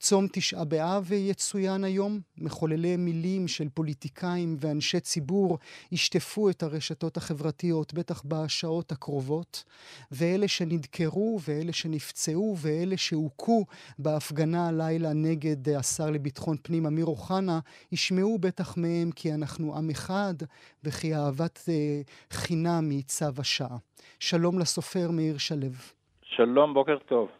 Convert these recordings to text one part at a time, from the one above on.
צום תשעה באב יצוין היום. מחוללי מילים של פוליטיקאים ואנשי ציבור ישטפו את הרשתות החברתיות, בטח בשעות הקרובות. ואלה שנדקרו, ואלה שנפצעו, ואלה שהוכו בהפגנה הלילה נגד השר לביטחון פנים אמיר אוחנה, ישמעו בטח מהם כי אנחנו עם אחד, וכי אהבת אה, חינם היא צו השעה. שלום לסופר מאיר שלו. שלום, בוקר טוב.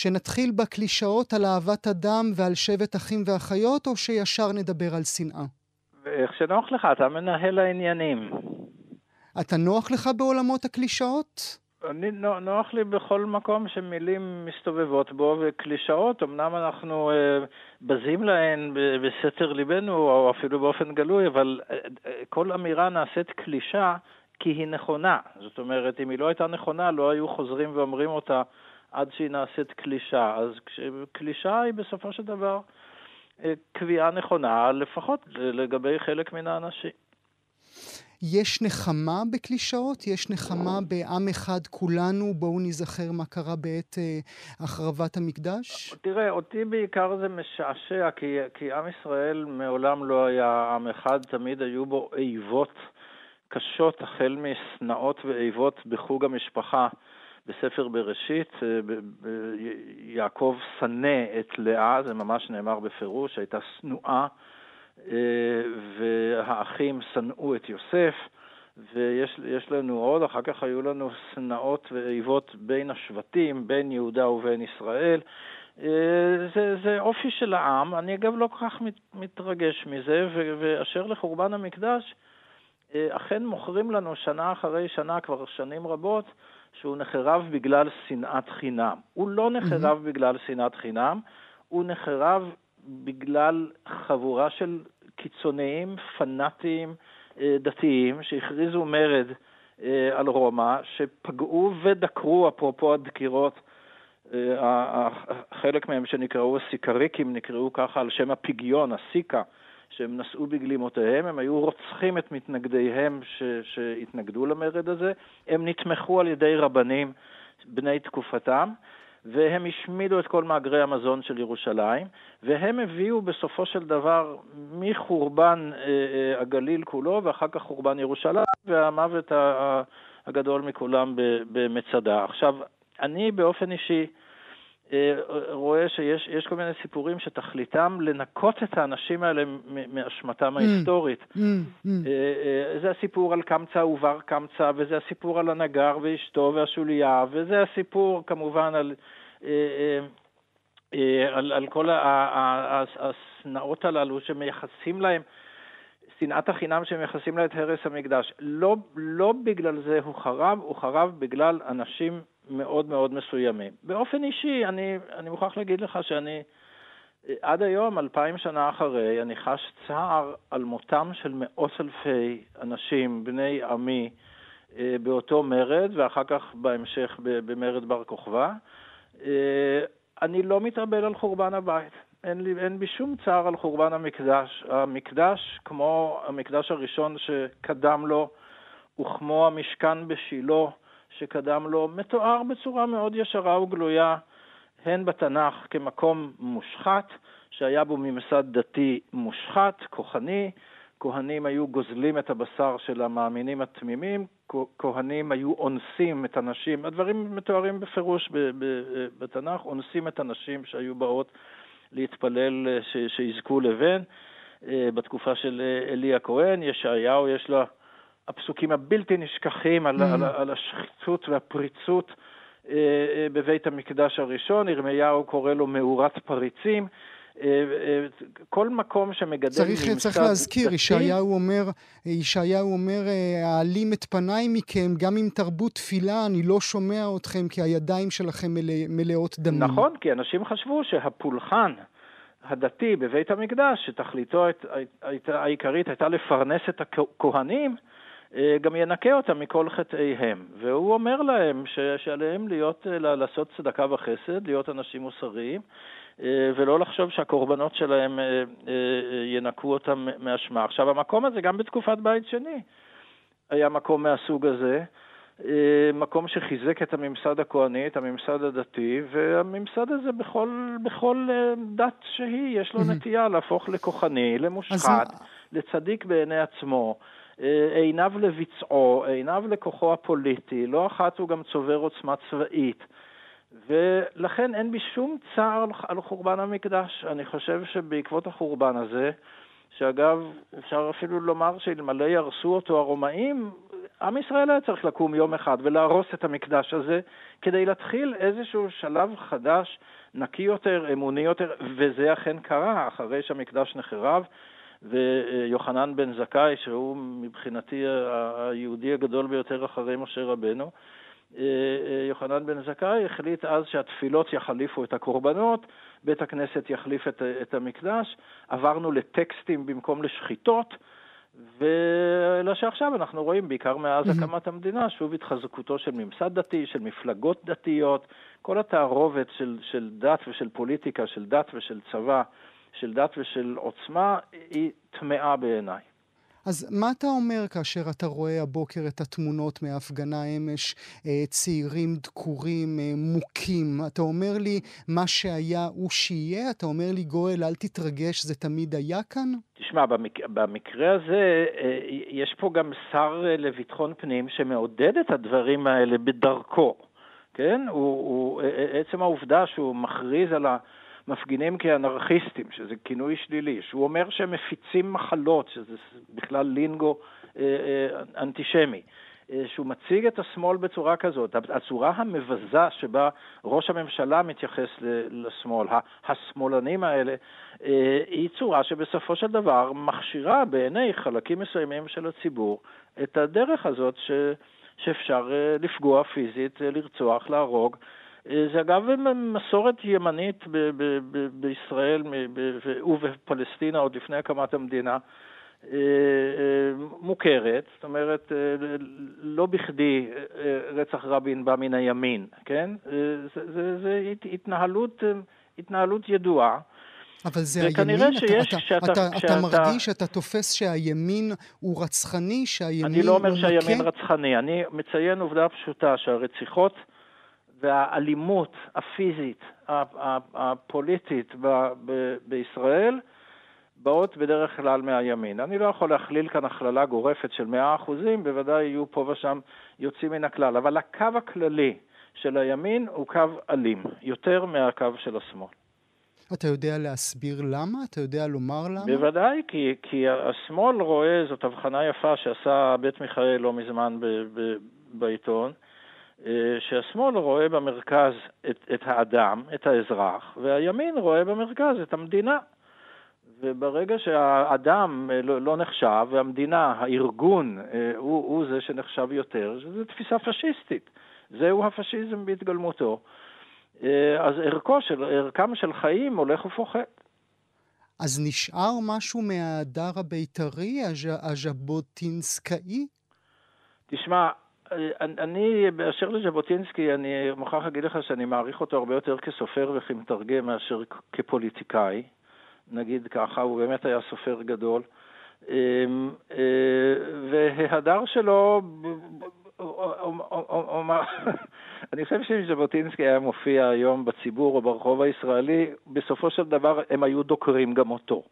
שנתחיל בקלישאות על אהבת אדם ועל שבט אחים ואחיות, או שישר נדבר על שנאה? איך שנוח לך, אתה מנהל העניינים. אתה נוח לך בעולמות הקלישאות? אני, נוח לי בכל מקום שמילים מסתובבות בו, וקלישאות, אמנם אנחנו אה, בזים להן בסתר ליבנו, או אפילו באופן גלוי, אבל אה, אה, כל אמירה נעשית קלישה כי היא נכונה. זאת אומרת, אם היא לא הייתה נכונה, לא היו חוזרים ואומרים אותה עד שהיא נעשית קלישה. אז קלישה היא בסופו של דבר אה, קביעה נכונה, לפחות לגבי חלק מן האנשים. יש נחמה בקלישאות? יש נחמה בעם אחד כולנו? בואו נזכר מה קרה בעת אה, החרבת המקדש? תראה, אותי בעיקר זה משעשע, כי, כי עם ישראל מעולם לא היה עם אחד, תמיד היו בו איבות קשות, החל משנאות ואיבות בחוג המשפחה. בספר בראשית, אה, יעקב שנא את לאה, זה ממש נאמר בפירוש, הייתה שנואה, אה, והאחים שנאו את יוסף, ויש לנו עוד, אחר כך היו לנו שנאות ואיבות בין השבטים, בין יהודה ובין ישראל. אה, זה, זה אופי של העם, אני אגב לא כל כך מת, מתרגש מזה, ואשר לחורבן המקדש, אכן מוכרים לנו שנה אחרי שנה, כבר שנים רבות, שהוא נחרב בגלל שנאת חינם. הוא לא נחרב mm-hmm. בגלל שנאת חינם, הוא נחרב בגלל חבורה של קיצוניים, פנאטיים, אה, דתיים, שהכריזו מרד אה, על רומא, שפגעו ודקרו, אפרופו הדקירות, אה, חלק מהם שנקראו הסיקריקים, נקראו ככה על שם הפגיון, הסיקה, שהם נשאו בגלימותיהם, הם היו רוצחים את מתנגדיהם ש, שהתנגדו למרד הזה, הם נתמכו על ידי רבנים בני תקופתם, והם השמידו את כל מאגרי המזון של ירושלים, והם הביאו בסופו של דבר מחורבן אה, אה, הגליל כולו, ואחר כך חורבן ירושלים, והמוות הגדול מכולם במצדה. עכשיו, אני באופן אישי, רואה שיש כל מיני סיפורים שתכליתם לנקות את האנשים האלה מאשמתם mm. ההיסטורית. Mm, mm. אה, אה, זה הסיפור על קמצא ובר קמצא, וזה הסיפור על הנגר ואשתו והשוליה, וזה הסיפור כמובן על, על, על כל השנאות הללו שמייחסים להם. שנאת החינם שמייחסים לה את הרס המקדש. לא, לא בגלל זה הוא חרב, הוא חרב בגלל אנשים מאוד מאוד מסוימים. באופן אישי, אני, אני מוכרח להגיד לך שאני עד היום, אלפיים שנה אחרי, אני חש צער על מותם של מאות אלפי אנשים, בני עמי, אה, באותו מרד, ואחר כך בהמשך במרד בר כוכבא. אה, אני לא מתאבל על חורבן הבית. אין, לי, אין בי שום צער על חורבן המקדש. המקדש, כמו המקדש הראשון שקדם לו, וכמו המשכן בשילה, שקדם לו, מתואר בצורה מאוד ישרה וגלויה, הן בתנ"ך כמקום מושחת, שהיה בו ממסד דתי מושחת, כוחני, כהנים היו גוזלים את הבשר של המאמינים התמימים, כהנים היו אונסים את הנשים, הדברים מתוארים בפירוש בתנ"ך, אונסים את הנשים שהיו באות להתפלל ש, שיזכו לבן. אה, בתקופה של אה, עלי הכהן, ישעיהו יש לה הפסוקים הבלתי נשכחים על, mm. על, על השחיתות והפריצות אה, אה, בבית המקדש הראשון, ירמיהו קורא לו מאורת פריצים. אה, כל מקום שמגדל צריך, ממסד צריך להזכיר, דתי... ישעיהו אומר, ישעיהו אומר, אעלים את פניי מכם, גם עם תרבות תפילה אני לא שומע אתכם, כי הידיים שלכם מלא, מלאות דמים. נכון, כי אנשים חשבו שהפולחן הדתי בבית המקדש, שתכליתו העיקרית הייתה לפרנס את הכהנים, אה, גם ינקה אותם מכל חטאיהם. והוא אומר להם ש, שעליהם להיות, לעשות צדקה וחסד, להיות אנשים מוסריים, אה, ולא לחשוב שהקורבנות שלהם אה, ינקו אותם מאשמה. עכשיו, המקום הזה, גם בתקופת בית שני, היה מקום מהסוג הזה. מקום שחיזק את הממסד הכהני, את הממסד הדתי, והממסד הזה בכל, בכל דת שהיא, יש לו נטייה להפוך לכוחני, למושחת. לצדיק בעיני עצמו. עיניו לביצעו, עיניו לכוחו הפוליטי, לא אחת הוא גם צובר עוצמה צבאית. ולכן אין בי שום צער על חורבן המקדש. אני חושב שבעקבות החורבן הזה, שאגב, אפשר אפילו לומר שאלמלא יהרסו אותו הרומאים, עם ישראל היה צריך לקום יום אחד ולהרוס את המקדש הזה כדי להתחיל איזשהו שלב חדש, נקי יותר, אמוני יותר, וזה אכן קרה אחרי שהמקדש נחרב. ויוחנן בן זכאי, שהוא מבחינתי היהודי הגדול ביותר אחרי משה רבנו, אה, אה, יוחנן בן זכאי החליט אז שהתפילות יחליפו את הקורבנות, בית הכנסת יחליף את, את המקדש, עברנו לטקסטים במקום לשחיטות, אלא שעכשיו אנחנו רואים, בעיקר מאז mm-hmm. הקמת המדינה, שוב התחזקותו של ממסד דתי, של מפלגות דתיות, כל התערובת של, של דת ושל פוליטיקה, של דת ושל צבא, של דת ושל עוצמה, היא טמאה בעיניי. אז מה אתה אומר כאשר אתה רואה הבוקר את התמונות מההפגנה אמש, אה, צעירים דקורים, אה, מוכים? אתה אומר לי, מה שהיה הוא שיהיה? אתה אומר לי, גואל, אל תתרגש, זה תמיד היה כאן? תשמע, במק... במקרה הזה אה, יש פה גם שר לביטחון פנים שמעודד את הדברים האלה בדרכו, כן? הוא, הוא, עצם העובדה שהוא מכריז על ה... מפגינים כאנרכיסטים, שזה כינוי שלילי, שהוא אומר שהם מפיצים מחלות, שזה בכלל לינגו אה, אה, אנטישמי. אה, שהוא מציג את השמאל בצורה כזאת, הצורה המבזה שבה ראש הממשלה מתייחס לשמאל, השמאלנים האלה, היא צורה שבסופו של דבר מכשירה בעיני חלקים מסוימים של הציבור את הדרך הזאת ש... שאפשר לפגוע פיזית, לרצוח, להרוג. אה, זה אגב מסורת ימנית ב- ב- ב- בישראל ובפלסטינה עוד לפני הקמת המדינה. אה, אה, מוכרת, זאת אומרת, לא בכדי רצח רבין בא מן הימין, כן? זה, זה, זה התנהלות, התנהלות ידועה. אבל זה הימין? שיש, אתה, שאתה, אתה, שאתה, אתה מרגיש, אתה תופס שהימין הוא רצחני, שהימין הוא מכה? אני לא אומר שהימין רצחני, אני מציין עובדה פשוטה, שהרציחות והאלימות הפיזית, הפוליטית ב- בישראל, באות בדרך כלל מהימין. אני לא יכול להכליל כאן הכללה גורפת של 100%, בוודאי יהיו פה ושם יוצאים מן הכלל, אבל הקו הכללי של הימין הוא קו אלים, יותר מהקו של השמאל. אתה יודע להסביר למה? אתה יודע לומר למה? בוודאי, כי, כי השמאל רואה, זאת הבחנה יפה שעשה בית מיכאל לא מזמן ב, ב, בעיתון, שהשמאל רואה במרכז את, את האדם, את האזרח, והימין רואה במרכז את המדינה. וברגע שהאדם אה, לא, לא נחשב, והמדינה, הארגון, אה, הוא, הוא זה שנחשב יותר, זו תפיסה פשיסטית. זהו הפשיזם בהתגלמותו. אז ערכו של, ערכם של חיים הולך ופוחת. אז נשאר משהו מההדר הבית"רי, הז'בוטינסקאי? תשמע, אני, באשר לז'בוטינסקי, אני מוכרח להגיד לך שאני מעריך אותו הרבה יותר כסופר וכמתרגם מאשר כפוליטיקאי. נגיד ככה, הוא באמת היה סופר גדול. אמ, אה, וההדר שלו, אני חושב שאם ז'בוטינסקי היה מופיע היום בציבור או ברחוב הישראלי, בסופו של דבר הם היו דוקרים גם אותו.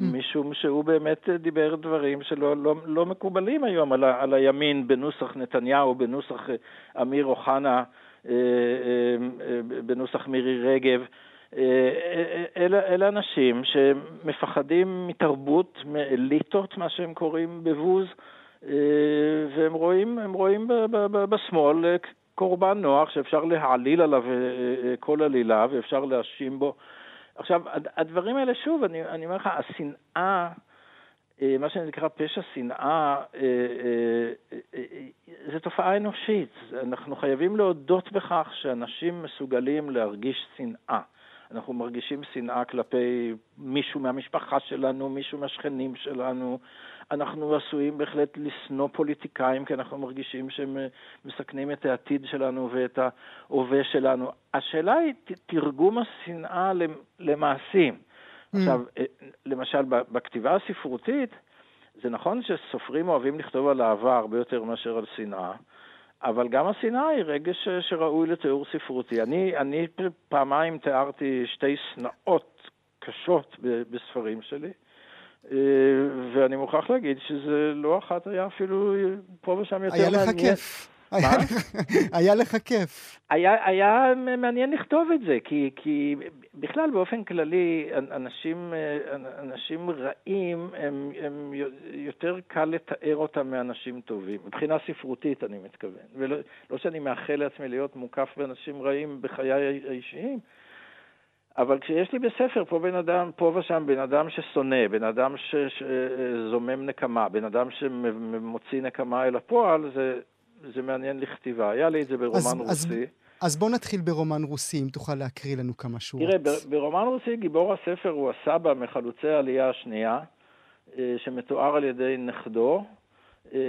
משום שהוא באמת דיבר דברים שלא לא, לא מקובלים היום על, ה, על הימין בנוסח נתניהו, בנוסח אה, אמיר אוחנה, אה, אה, בנוסח מירי רגב. אלה, אלה אנשים שמפחדים מתרבות, מאליטות, מה שהם קוראים בבוז, והם רואים, רואים בשמאל קורבן נוח שאפשר להעליל עליו כל עלילה ואפשר להאשים בו. עכשיו, הדברים האלה, שוב, אני, אני אומר לך, השנאה אה, מה שנקרא פשע שנאה, אה, אה, זו תופעה אנושית. אנחנו חייבים להודות בכך שאנשים מסוגלים להרגיש שנאה. אנחנו מרגישים שנאה כלפי מישהו מהמשפחה שלנו, מישהו מהשכנים שלנו. אנחנו עשויים בהחלט לשנוא פוליטיקאים, כי אנחנו מרגישים שהם מסכנים את העתיד שלנו ואת ההווה שלנו. השאלה היא תרגום השנאה למעשים. Mm. עכשיו, אה, למשל, בכתיבה הספרותית, זה נכון שסופרים אוהבים לכתוב על אהבה הרבה יותר מאשר על שנאה, אבל גם השנאה היא רגש שראוי לתיאור ספרותי. אני, אני פעמיים תיארתי שתי שנאות קשות בספרים שלי. אה, ואני מוכרח להגיד שזה לא אחת היה אפילו פה ושם יותר מעניין. היה לך כיף. היה לך כיף. היה, היה מעניין לכתוב את זה, כי, כי בכלל באופן כללי אנשים, אנשים רעים, הם, הם יותר קל לתאר אותם מאנשים טובים, מבחינה ספרותית אני מתכוון. ולא לא שאני מאחל לעצמי להיות מוקף באנשים רעים בחיי האישיים, אבל כשיש לי בספר פה בן אדם, פה ושם בן אדם ששונא, בן אדם שזומם נקמה, בן אדם שמוציא נקמה אל הפועל, זה, זה מעניין לכתיבה. היה לי את זה ברומן אז, רוסי. אז, אז בוא נתחיל ברומן רוסי, אם תוכל להקריא לנו כמה שורות. תראה, ברומן רוסי גיבור הספר הוא הסבא מחלוצי העלייה השנייה, אה, שמתואר על ידי נכדו. אה,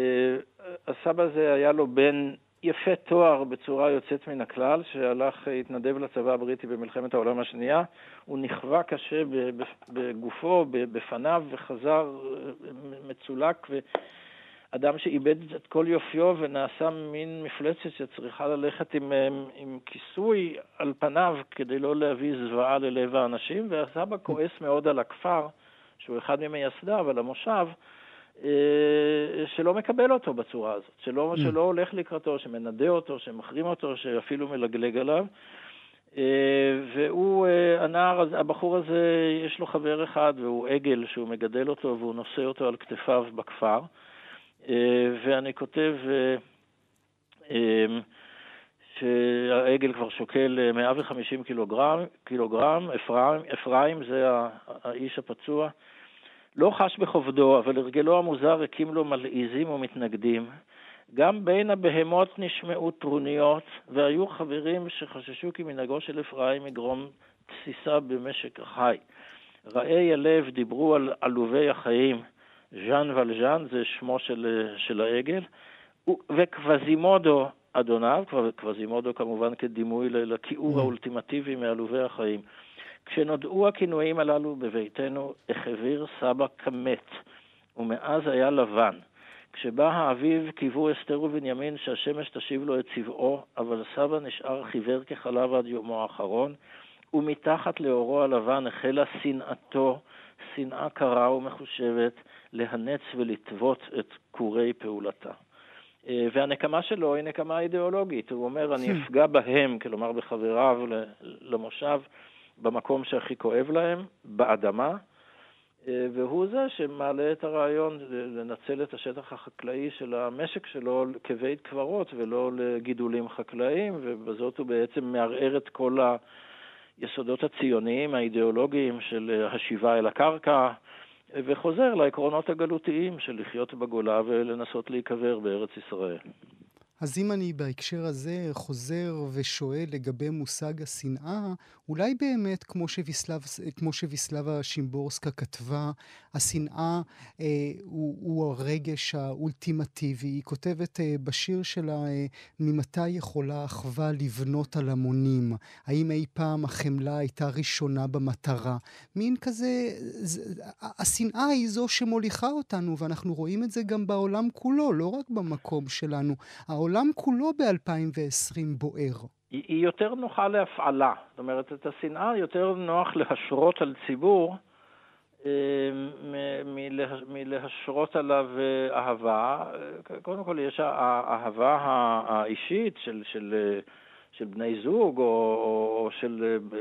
הסבא הזה היה לו בן יפה תואר בצורה יוצאת מן הכלל, שהלך, התנדב לצבא הבריטי במלחמת העולם השנייה. הוא נכווה קשה בגופו, בפניו, וחזר אה, מצולק. ו... אדם שאיבד את כל יופיו ונעשה מין מפלצת שצריכה ללכת עם, עם כיסוי על פניו כדי לא להביא זוועה ללב האנשים, והסבא כועס מאוד על הכפר, שהוא אחד ממייסדיו, על המושב, אה, שלא מקבל אותו בצורה הזאת, שלא, mm. שלא הולך לקראתו, שמנדה אותו, שמחרים אותו, שאפילו מלגלג עליו. אה, והוא, אה, הנער, הבחור הזה, יש לו חבר אחד, והוא עגל שהוא מגדל אותו והוא נושא אותו על כתפיו בכפר. אה, ואני כותב אה, אה, שהעגל כבר שוקל 150 קילוגרם, קילוגרם אפרים, אפרים זה האיש הפצוע. לא חש בכובדו, אבל הרגלו המוזר הקים לו מלעיזים ומתנגדים. גם בין הבהמות נשמעו טרוניות, והיו חברים שחששו כי מנהגו של אפרים יגרום תסיסה במשק החי. ראי הלב דיברו על עלובי החיים, ז'אן ולז'אן זה שמו של, של העגל, וקווזימודו אדוניו, קווזימודו כמובן כדימוי לכיעור mm. האולטימטיבי מעלובי החיים. כשנודעו הכינויים הללו בביתנו, החביר סבא כמת, ומאז היה לבן. כשבא האביב קיוו אסתר ובנימין שהשמש תשיב לו את צבעו, אבל סבא נשאר חיוור כחלב עד יומו האחרון, ומתחת לאורו הלבן החלה שנאתו, שנאה קרה ומחושבת, להנץ ולטוות את כורי פעולתה. אה, והנקמה שלו היא נקמה אידיאולוגית. הוא אומר, אני hmm. אפגע בהם, כלומר בחבריו למושב, במקום שהכי כואב להם, באדמה, אה, והוא זה שמעלה את הרעיון לנצל את השטח החקלאי של המשק שלו כבית קברות ולא לגידולים חקלאיים, ובזאת הוא בעצם מערער את כל היסודות הציוניים, האידיאולוגיים של השיבה אל הקרקע, וחוזר לעקרונות הגלותיים של לחיות בגולה ולנסות להיקבר בארץ ישראל. אז אם אני בהקשר הזה חוזר ושואל לגבי מושג השנאה, אולי באמת, כמו שוויסלב, כמו שוויסלבה שימבורסקה כתבה, השנאה אה, הוא, הוא הרגש האולטימטיבי. היא כותבת אה, בשיר שלה, אה, ממתי יכולה אחווה לבנות על המונים? האם אי פעם החמלה הייתה ראשונה במטרה? מין כזה, זה, השנאה היא זו שמוליכה אותנו, ואנחנו רואים את זה גם בעולם כולו, לא רק במקום שלנו. העולם כולו ב-2020 בוער. היא יותר נוחה להפעלה. זאת אומרת, את השנאה יותר נוח להשרות על ציבור אה, מלהשרות עליו אה, אהבה. קודם כל, יש האהבה האישית של, של, של בני זוג, או, או של אה,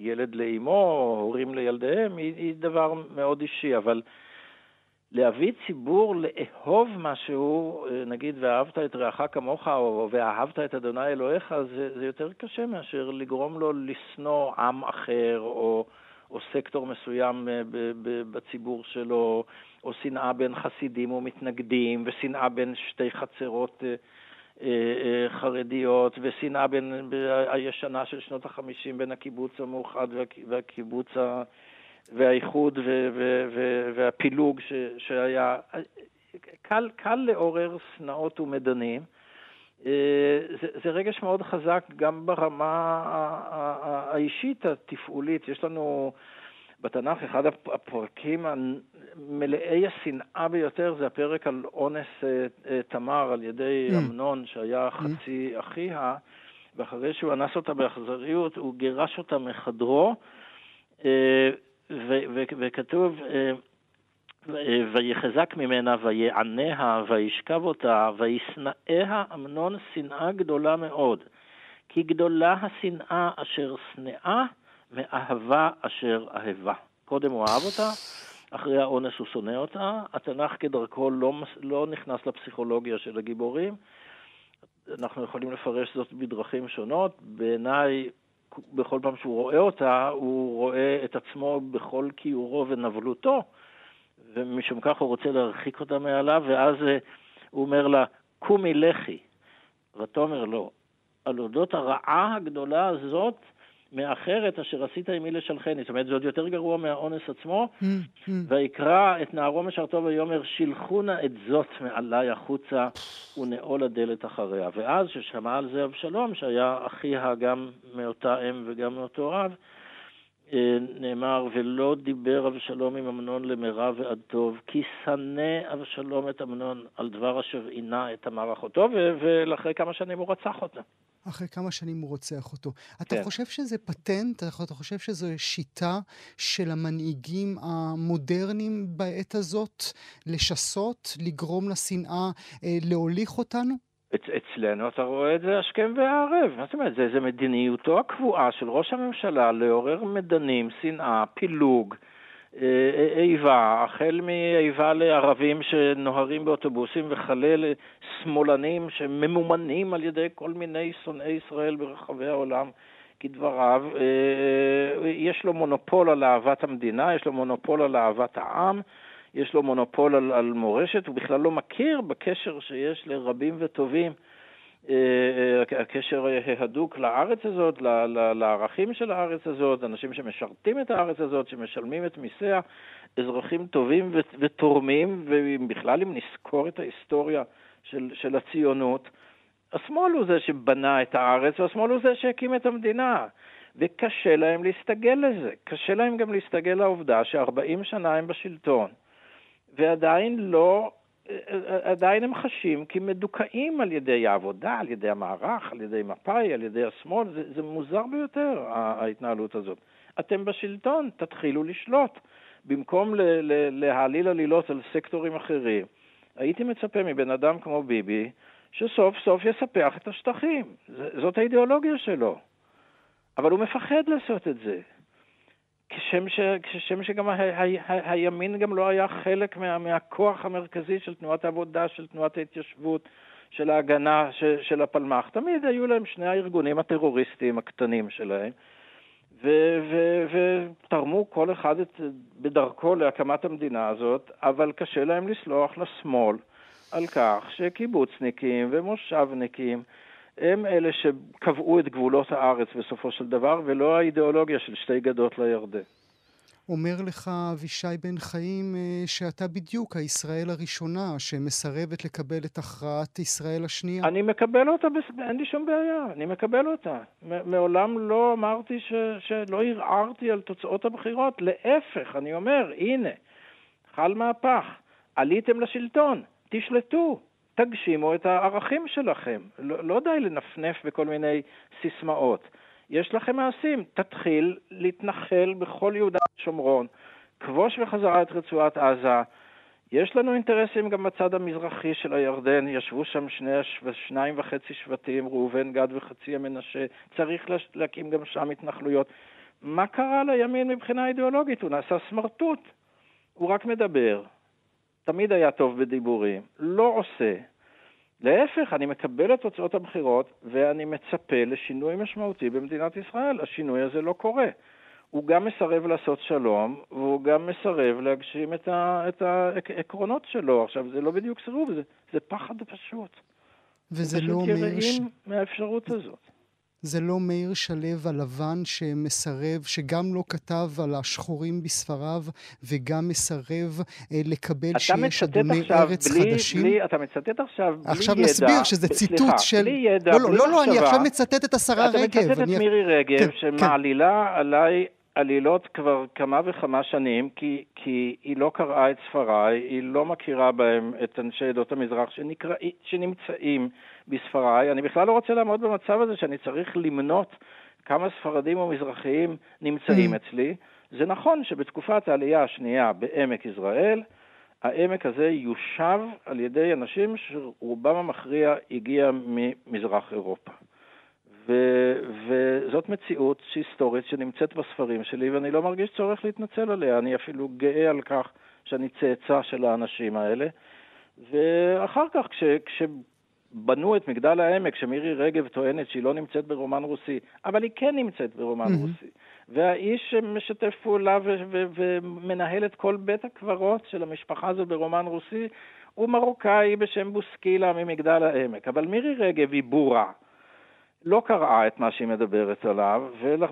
ילד לאימו, או הורים לילדיהם, היא, היא דבר מאוד אישי, אבל להביא ציבור לאהוב משהו, נגיד ואהבת את רעך כמוך, או ואהבת את אדוני אלוהיך, זה, זה יותר קשה מאשר לגרום לו לשנוא עם אחר, או, או סקטור מסוים אה, בציבור שלו, או שנאה בין חסידים ומתנגדים, ושנאה בין שתי חצרות אה, אה, חרדיות, ושנאה בין הישנה של שנות החמישים בין הקיבוץ המאוחד והקיבוץ ה... והאיחוד והפילוג ש, שהיה. קל, קל לעורר שנאות ומדנים. אה, זה, זה רגש מאוד חזק גם ברמה האישית התפעולית. יש לנו בתנ"ך, אחד הפרקים מלאי השנאה ביותר זה הפרק על אונס אה, אה, תמר על ידי mm. אמנון, שהיה mm. חצי אחיה, ואחרי שהוא אנס אותה באכזריות, הוא גירש אותה מחדרו. וכתוב, אה, ויחזק ממנה ויעניה וישכב אותה וישנאיה אמנון שנאה גדולה מאוד. כי גדולה השנאה אשר שנאה מאהבה אשר אהבה. קודם הוא אהב אותה, אחרי האונס הוא שונא אותה. התנ"ך כדרכו לא, לא נכנס לפסיכולוגיה של הגיבורים. אנחנו יכולים לפרש זאת בדרכים שונות. בעיניי בכל פעם שהוא רואה אותה, הוא רואה את עצמו בכל כיורו ונבלותו, ומשום כך הוא רוצה להרחיק אותה מעליו, ואז אה, הוא אומר לה, קומי לכי. ותאמר לו, על אודות הרעה הגדולה הזאת, מאחרת אשר עשית עמי לשלחני. זאת אומרת, זה עוד יותר גרוע מהאונס עצמו. Mm, mm. ויקרא את נערו משרתו ויאמר, שילחו נא את זאת מעלי החוצה ונעול הדלת אחריה. ואז, ששמע על זה אבשלום, שהיה אחיה גם מאותה אם וגם מאותו אב, נאמר, ולא דיבר אבשלום עם אמנון למרע ועד טוב, כי שנא אבשלום את אמנון על דבר אשר עינה את תמר אחותו, ולאחרי כמה שנים הוא רצח אותה. אחרי כמה שנים הוא רוצח אותו. אתה כן. חושב שזה פטנט? אתה חושב שזו שיטה של המנהיגים המודרניים בעת הזאת לשסות, לגרום לשנאה, אה, להוליך אותנו? אצ- אצלנו אתה רואה את זה השכם והערב. מה זאת אומרת? זה, זה מדיניותו הקבועה של ראש הממשלה לעורר מדנים, שנאה, פילוג. אה, אה, איבה, החל מאיבה לערבים שנוהרים באוטובוסים וכלה לשמאלנים שממומנים על ידי כל מיני שונאי ישראל ברחבי העולם, כדבריו. אה, יש לו מונופול על אהבת המדינה, יש לו מונופול על אהבת העם, יש לו מונופול על, על מורשת, הוא בכלל לא מכיר בקשר שיש לרבים וטובים. אה, אה, הקשר ההדוק לארץ הזאת, לערכים של הארץ הזאת, אנשים שמשרתים את הארץ הזאת, שמשלמים את מיסיה, אזרחים טובים ותורמים, ובכלל אם נזכור את ההיסטוריה של, של הציונות, השמאל הוא זה שבנה את הארץ, והשמאל הוא זה שהקים את המדינה. וקשה להם להסתגל לזה. קשה להם גם להסתגל לעובדה ש-40 שנה הם בשלטון, ועדיין לא עדיין הם חשים כמדוכאים על ידי העבודה, על ידי המערך, על ידי מפא"י, על ידי השמאל, זה, זה מוזר ביותר ההתנהלות הזאת. אתם בשלטון, תתחילו לשלוט. במקום ל- ל- להעליל עלילות על סקטורים אחרים, הייתי מצפה מבן אדם כמו ביבי, שסוף סוף יספח את השטחים. זאת האידיאולוגיה שלו. אבל הוא מפחד לעשות את זה. כשם, ש, כשם שגם ה, ה, ה, הימין גם לא היה חלק מה, מהכוח המרכזי של תנועת העבודה, של תנועת ההתיישבות, של ההגנה של, של הפלמ"ח. תמיד היו להם שני הארגונים הטרוריסטיים הקטנים שלהם, ותרמו כל אחד את, בדרכו להקמת המדינה הזאת, אבל קשה להם לסלוח לשמאל על כך שקיבוצניקים ומושבניקים הם אלה שקבעו את גבולות הארץ בסופו של דבר, ולא האידיאולוגיה של שתי גדות לירדן. אומר לך אבישי בן חיים אה, שאתה בדיוק הישראל הראשונה שמסרבת לקבל את הכרעת ישראל השנייה. אני מקבל אותה, אין לי שום בעיה, אני מקבל אותה. מעולם לא אמרתי ש... שלא ערערתי על תוצאות הבחירות, להפך, אני אומר, הנה, חל מהפך, עליתם לשלטון, תשלטו, תגשימו את הערכים שלכם. לא, לא די לנפנף בכל מיני סיסמאות. יש לכם מעשים, תתחיל להתנחל בכל יהודה ושומרון, כבוש בחזרה את רצועת עזה. יש לנו אינטרסים גם בצד המזרחי של הירדן, ישבו שם שני, שניים וחצי שבטים, ראובן, גד וחצי המנשה, צריך להקים גם שם התנחלויות. מה קרה לימין מבחינה אידיאולוגית? הוא נעשה סמרטוט, הוא רק מדבר, תמיד היה טוב בדיבורים, לא עושה. להפך, אני מקבל את תוצאות הבחירות ואני מצפה לשינוי משמעותי במדינת ישראל. השינוי הזה לא קורה. הוא גם מסרב לעשות שלום, והוא גם מסרב להגשים את, ה, את העקרונות שלו. עכשיו, זה לא בדיוק סירוב, זה, זה פחד פשוט. וזה לא אומר... פשוט יראים מהאפשרות הזאת. זה לא מאיר שלו הלבן שמסרב, שגם לא כתב על השחורים בספריו וגם מסרב אה, לקבל שיש אדוני ארץ בלי, חדשים? בלי, אתה מצטט עכשיו בלי עכשיו ידע. נסביר שזה ציטוט סליחה, של... בלי ידע, לא, בלי לא, לא, אני מחשבה. עכשיו מצטט את השרה אתה רגב. מצטט את אני- מירי רגב, כן, שמעלילה עליי עלילות כבר כמה וכמה שנים, כי, כי היא לא קראה את ספריי, היא לא מכירה בהם את אנשי עדות המזרח שנקרא, שנמצאים בספריי. אני בכלל לא רוצה לעמוד במצב הזה שאני צריך למנות כמה ספרדים או מזרחיים נמצאים Mm. אצלי. זה נכון שבתקופת העלייה השנייה בעמק יזרעאל, העמק הזה יושב על ידי אנשים שרובם המכריע הגיע ממזרח אירופה. ו- וזאת מציאות היסטורית שנמצאת בספרים שלי, ואני לא מרגיש צורך להתנצל עליה. אני אפילו גאה על כך שאני צאצא של האנשים האלה. ואחר כך, כש, כשבנו את מגדל העמק, שמירי רגב טוענת שהיא לא נמצאת ברומן רוסי, אבל היא כן נמצאת ברומן Mhm. רוסי. והאיש שמשתף פעולה ומנהל את כל בית הקברות של המשפחה הזו ברומן רוסי, הוא מרוקאי בשם בוסקילה ממגדל העמק. אבל מירי רגב היא בורה. לא קראה את מה שהיא מדברת עליו,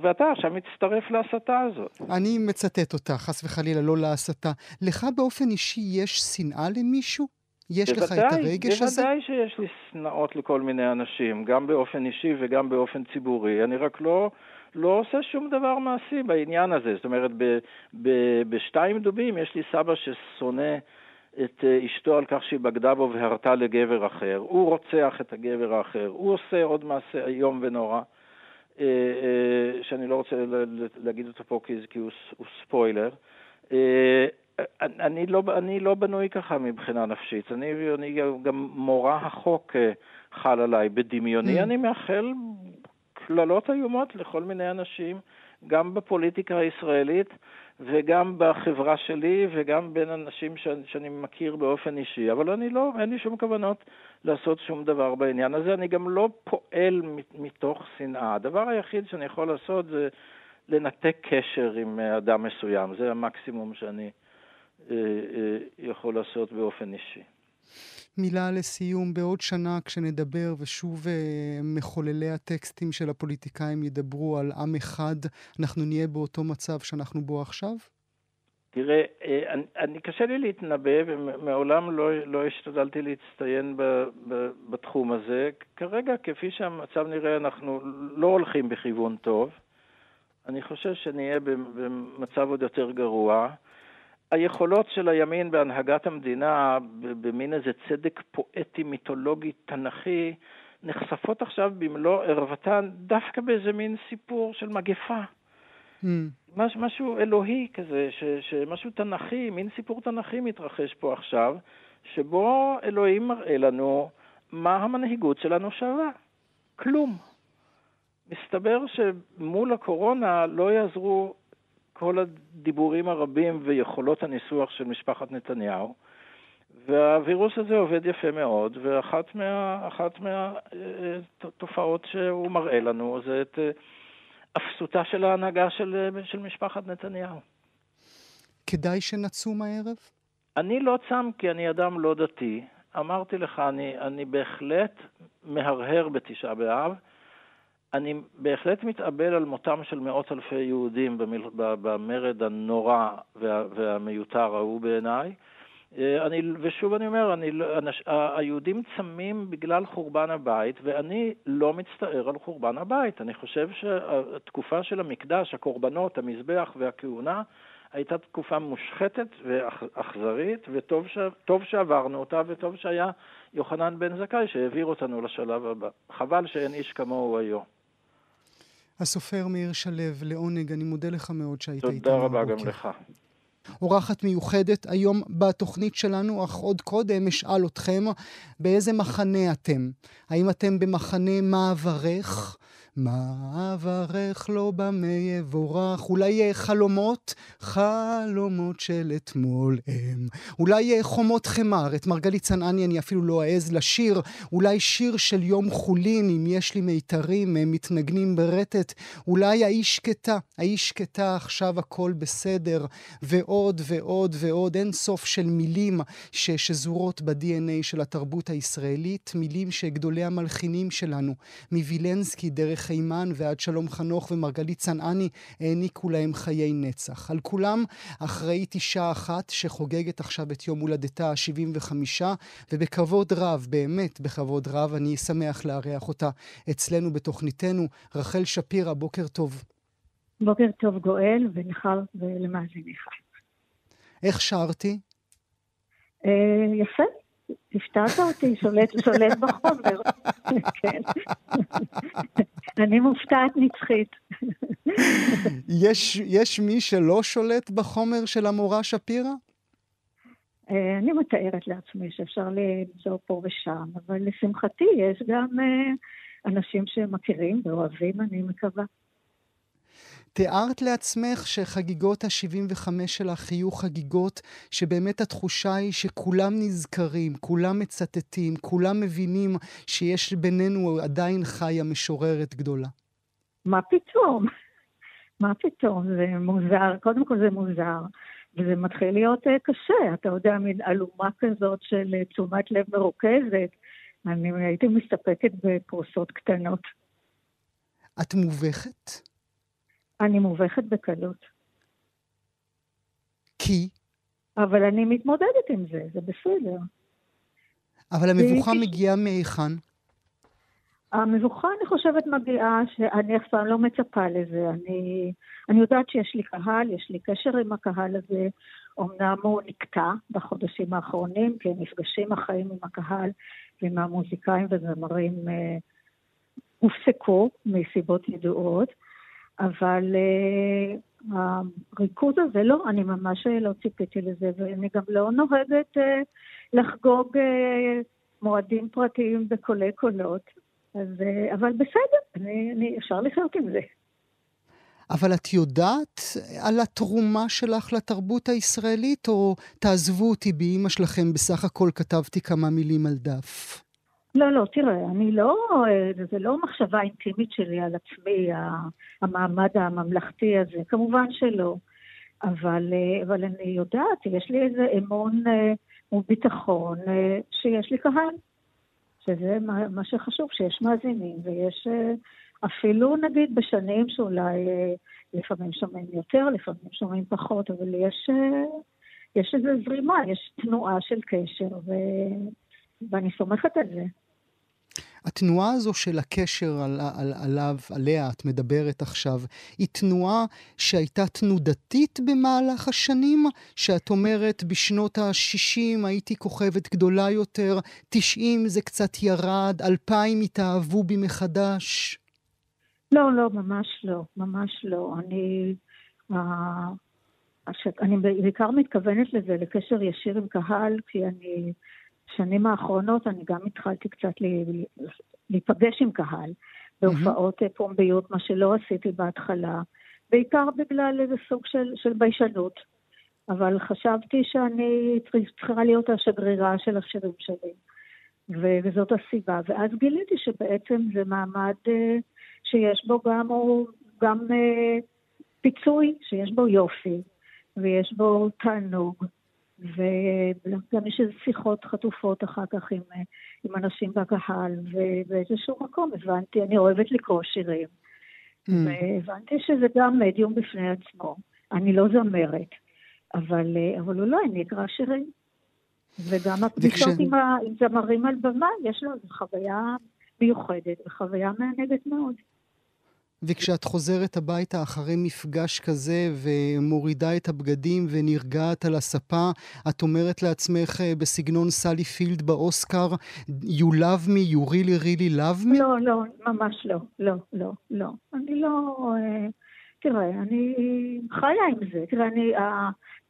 ואתה עכשיו מצטרף להסתה הזאת. אני מצטט אותה, חס וחלילה, לא להסתה. לך באופן אישי יש שנאה למישהו? יש לך את הרגש הזה? בוודאי שיש לי שנאות לכל מיני אנשים, גם באופן אישי וגם באופן ציבורי. אני רק לא, לא עושה שום דבר מעשי בעניין הזה. זאת אומרת, ב, ב, בשתיים דובים יש לי סבא ששונא את אה, אשתו על כך שהיא בגדה בו והרתה לגבר אחר. הוא רוצח את הגבר האחר. הוא עושה עוד מעשה איום ונורא. אה, אה, שאני לא רוצה להגיד אותו פה כי, הוא ספוילר. אני לא, אני לא בנוי ככה מבחינה נפשית. אני, אני גם מורא החוק אה, חל עליי. בדמיוני Mm. אני מאחל קללות איומות לכל מיני אנשים, גם בפוליטיקה הישראלית וגם בחברה שלי וגם בין אנשים שאני, שאני מכיר באופן אישי. אבל אני לא, אין לי שום כוונות לעשות שום דבר בעניין הזה. אני גם לא פועל מתוך שנאה. הדבר היחיד שאני יכול לעשות זה לנתק קשר עם אה, אדם מסוים. זה המקסימום שאני יכול לעשות באופן אישי. מילה לסיום, בעוד שנה כשנדבר ושוב אה, מחוללי הטקסטים של הפוליטיקאים ידברו על עם אחד, אנחנו נהיה באותו מצב שאנחנו בו עכשיו? תראה, אה, אני, אני קשה לי להתנבא, ומעולם לא, לא השתדלתי להצטיין ב, ב, בתחום הזה. כרגע, כפי שהמצב נראה, אנחנו לא הולכים בכיוון טוב. אני חושב שנהיה במצב עוד יותר גרוע. היכולות של הימין בהנהגת המדינה, במין איזה צדק פואטי, מיתולוגי, תנכי, נחשפות עכשיו במלוא ערוותן דווקא באיזה מין סיפור של מגפה. Mm. מש, משהו אלוהי כזה, ש, שמשהו תנכי, מין סיפור תנכי מתרחש פה עכשיו, שבו אלוהים מראה לנו מה המנהיגות שלנו שווה. כלום. מסתבר שמול הקורונה לא יעזרו כל הדיבורים הרבים ויכולות הניסוח של משפחת נתניהו, והווירוס הזה עובד יפה מאוד, ואחת מהתופעות מה, מה, שהוא מראה לנו זה את אפסותה של ההנהגה של, של משפחת נתניהו. כדאי שנצום הערב? אני לא צם כי אני אדם לא דתי. אמרתי לך, אני, אני בהחלט מהרהר בתשעה באב. אני בהחלט מתאבל על מותם של מאות אלפי יהודים במל... במרד הנורא וה... והמיותר ההוא בעיניי. אני, ושוב אני אומר, אני, אנש, היהודים צמים בגלל חורבן הבית, ואני לא מצטער על חורבן הבית. אני חושב שהתקופה של המקדש, הקורבנות, המזבח והכהונה, הייתה תקופה מושחתת ואכזרית, וטוב ש... שעברנו אותה, וטוב שהיה יוחנן בן זכאי שהעביר אותנו לשלב הבא. חבל שאין איש כמוהו היום. הסופר מאיר שלו, לעונג, אני מודה לך מאוד שהיית איתנו תודה רבה גם לך. אורחת מיוחדת היום בתוכנית שלנו, אך עוד קודם אשאל אתכם באיזה מחנה אתם. האם אתם במחנה מה אברך? מה אברך לו במה יבורך? אולי חלומות? חלומות של אתמול הם. אולי חומות חמר, את מרגלית צנעני אני אפילו לא אעז לשיר. אולי שיר של יום חולין, אם יש לי מיתרים, הם מתנגנים ברטט. אולי האיש שקטה, האיש שקטה, עכשיו הכל בסדר. ועוד ועוד ועוד, אין סוף של מילים ששזורות ב-DNA של התרבות הישראלית, מילים שגדולי המלחינים שלנו, מווילנסקי דרך חימן ועד שלום חנוך ומרגלית צנעני העניקו להם חיי נצח. על כולם אחראית אישה אחת שחוגגת עכשיו את יום הולדתה ה-75, ובכבוד רב, באמת בכבוד רב, אני שמח לארח אותה אצלנו בתוכניתנו. רחל שפירא, בוקר טוב. בוקר טוב גואל, ולך ולמאזיניך. איך שרתי? אה, יפה, הפתעת אותי, שולט, שולט בחומר. כן. אני מופתעת נצחית. יש, יש מי שלא שולט בחומר של המורה שפירא? אה, אני מתארת לעצמי שאפשר למצוא פה ושם, אבל לשמחתי יש גם אה, אנשים שמכירים ואוהבים, אני מקווה. תיארת לעצמך שחגיגות ה-75 שלך יהיו חגיגות שבאמת התחושה היא שכולם נזכרים, כולם מצטטים, כולם מבינים שיש בינינו עדיין חיה משוררת גדולה. מה פתאום? מה פתאום? זה מוזר. קודם כל זה מוזר. וזה מתחיל להיות uh, קשה, אתה יודע, מין אלומה כזאת של uh, תשומת לב מרוכזת. אני הייתי מסתפקת בפרוסות קטנות. את מובכת? אני מובכת בקלות. כי? אבל אני מתמודדת עם זה, זה בסדר. אבל המבוכה מגיעה מהיכן? המבוכה, אני חושבת, מגיעה שאני אף פעם לא מצפה לזה. אני, אני יודעת שיש לי קהל, יש לי קשר עם הקהל הזה. אמנם הוא נקטע בחודשים האחרונים, כי המפגשים החיים עם הקהל ועם המוזיקאים וזמרים אה, הופסקו מסיבות ידועות. אבל uh, הריכוז הזה, לא, אני ממש לא ציפיתי לזה, ואני גם לא נוהגת uh, לחגוג uh, מועדים פרטיים בקולי קולות. אז, uh, אבל בסדר, אני, אני, אפשר לחיות עם זה. אבל את יודעת על התרומה שלך לתרבות הישראלית, או תעזבו אותי באימא שלכם, בסך הכל כתבתי כמה מילים על דף? לא, לא, תראה, אני לא, זה לא מחשבה אינטימית שלי על עצמי, המעמד הממלכתי הזה, כמובן שלא. אבל, אבל אני יודעת, יש לי איזה אמון וביטחון שיש לי קהל, שזה מה, מה שחשוב, שיש מאזינים ויש אפילו נגיד בשנים שאולי לפעמים שומעים יותר, לפעמים שומעים פחות, אבל יש, יש איזו זרימה, יש תנועה של קשר, ו... ואני סומכת על זה. התנועה הזו של הקשר על, על, עליו, עליה את מדברת עכשיו, היא תנועה שהייתה תנודתית במהלך השנים? שאת אומרת, בשנות ה-60 הייתי כוכבת גדולה יותר, 90 זה קצת ירד, 2000 התאהבו בי מחדש? לא, לא, ממש לא, ממש לא. אני... Uh, אני בעיקר מתכוונת לזה, לקשר ישיר עם קהל, כי אני בשנים האחרונות אני גם התחלתי קצת להיפגש עם קהל בהופעות mm-hmm. פומביות, מה שלא עשיתי בהתחלה, בעיקר בגלל איזה סוג של, של ביישנות. אבל חשבתי שאני צריכה להיות השגרירה של השירים שלי, וזאת הסיבה. ואז גיליתי שבעצם זה מעמד uh, שיש בו גם, או, גם פיצוי, שיש בו יופי, ויש בו תענוג, וגם יש איזה שיחות חטופות אחר כך עם, עם אנשים בקהל, ובאיזשהו מקום הבנתי, אני אוהבת לקרוא שירים, mm. והבנתי שזה גם מדיום בפני עצמו. אני לא זמרת, אבל, אבל אולי אני אקרא שירים. וגם הפגישות וכש... עם, עם זמרים על במה, יש לו חוויה מיוחדת וחוויה מענגת מאוד. וכשאת חוזרת הביתה אחרי מפגש כזה ומורידה את הבגדים ונרגעת על הספה, את אומרת לעצמך אה, בסגנון סלי פילד באוסקר, you love me, you really really love me? לא, לא, ממש לא, לא, לא, לא. אני לא... אה, תראה, אני חיה עם זה. תראה, אני...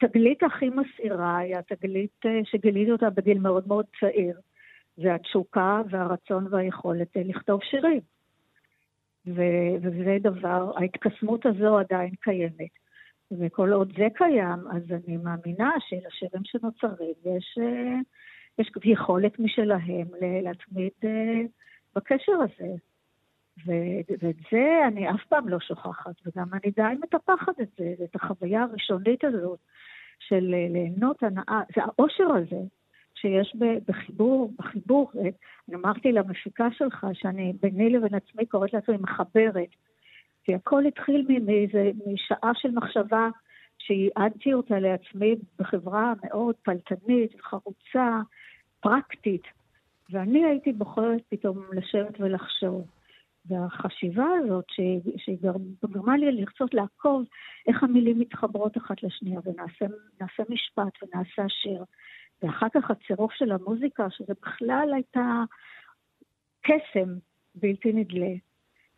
התגלית הכי מסעירה היא התגלית אה, שגיליתי אותה בגיל מאוד מאוד צעיר. זה התשוקה והרצון והיכולת לכתוב שירים. וזה דבר, ההתקסמות הזו עדיין קיימת. וכל עוד זה קיים, אז אני מאמינה שלשירים שנוצרים יש, אה, יש יכולת משלהם להתמיד אה, בקשר הזה. ואת זה אני אף פעם לא שוכחת, וגם אני די מטפחת את זה, את החוויה הראשונית הזאת של אה, ליהנות הנאה, זה האושר הזה שיש בחיבור, בחיבור, אני אמרתי למפיקה שלך שאני ביני לבין עצמי קוראת לעצמי מחברת, כי הכל התחיל מאיזה, משעה של מחשבה שייעדתי אותה לעצמי בחברה מאוד פלטנית, חרוצה, פרקטית, ואני הייתי בוחרת פתאום לשבת ולחשוב. והחשיבה הזאת, שהיא גרמה לי לרצות לעקוב איך המילים מתחברות אחת לשנייה, ונעשה משפט ונעשה שיר. ואחר כך הצירוף של המוזיקה, שזה בכלל הייתה קסם בלתי נדלה.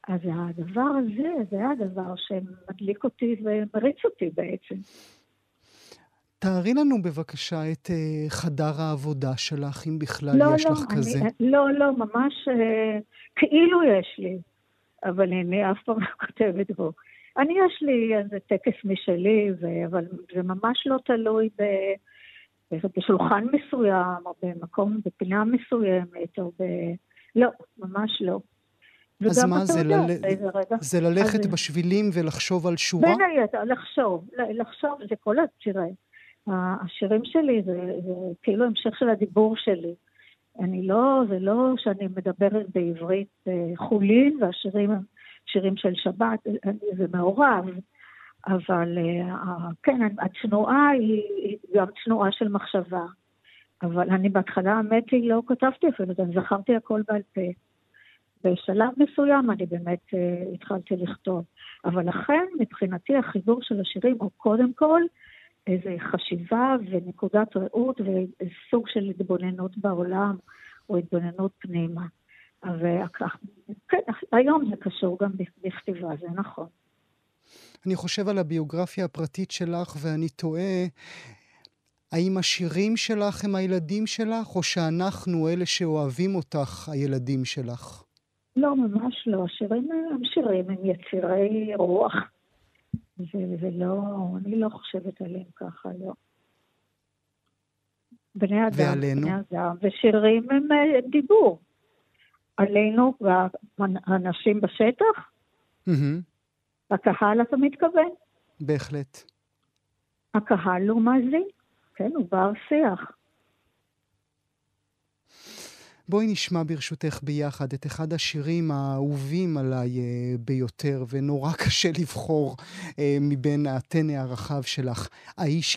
אז הדבר הזה, זה היה הדבר שמדליק אותי ומריץ אותי בעצם. תארי לנו בבקשה את uh, חדר העבודה שלך, אם בכלל לא, יש לא, לך אני, כזה. לא, לא, ממש uh, כאילו יש לי, אבל אני אף פעם לא כותבת בו. אני, יש לי איזה טקס משלי, ו... אבל זה ממש לא תלוי ב... בשולחן מסוים, או במקום, בפינה מסוימת, או ב... לא, ממש לא. אז מה זה, ל... זה ללכת אז... בשבילים ולחשוב על שורה? בין היתר, לחשוב, לחשוב, זה כל, תראה, השירים שלי זה, זה כאילו המשך של הדיבור שלי. אני לא, זה לא שאני מדברת בעברית אה, חולין, והשירים הם שירים של שבת, זה מעורב. אבל אה, כן, התנועה היא גם תנועה של מחשבה. אבל אני בהתחלה, האמת היא, לא כתבתי אפילו, גם זכרתי הכל בעל פה. בשלב מסוים אני באמת uh, התחלתי לכתוב. אבל לכן, מבחינתי, החיבור של השירים הוא קודם כל איזו חשיבה ונקודת ראות וסוג של התבוננות בעולם, או התבוננות פנימה. וכן, היום זה קשור גם בכתיבה, זה נכון. אני חושב על הביוגרפיה הפרטית שלך, ואני תוהה, האם השירים שלך הם הילדים שלך, או שאנחנו, אלה שאוהבים אותך, הילדים שלך? לא, ממש לא. השירים הם שירים, הם יצירי רוח. זה, לא, אני לא חושבת עליהם ככה, לא. בני אדם, ועלינו? בני אדם, ושירים הם אה, דיבור. עלינו והאנשים בשטח? Mm-hmm. הקהל, אתה מתכוון? בהחלט. הקהל הוא מאזין, כן, הוא בר שיח. בואי נשמע ברשותך ביחד את אחד השירים האהובים עליי uh, ביותר, ונורא קשה לבחור uh, מבין הטנא הרחב שלך, האיש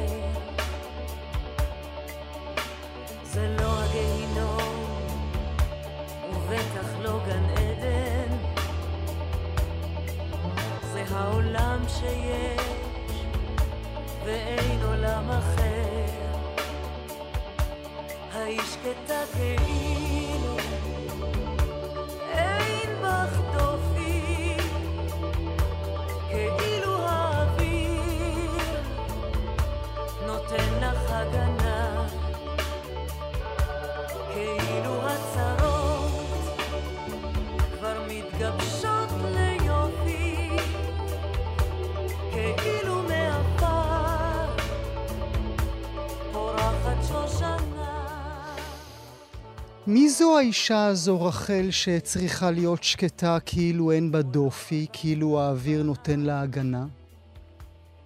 זו האישה הזו, רחל, שצריכה להיות שקטה כאילו אין בה דופי, כאילו האוויר נותן לה הגנה?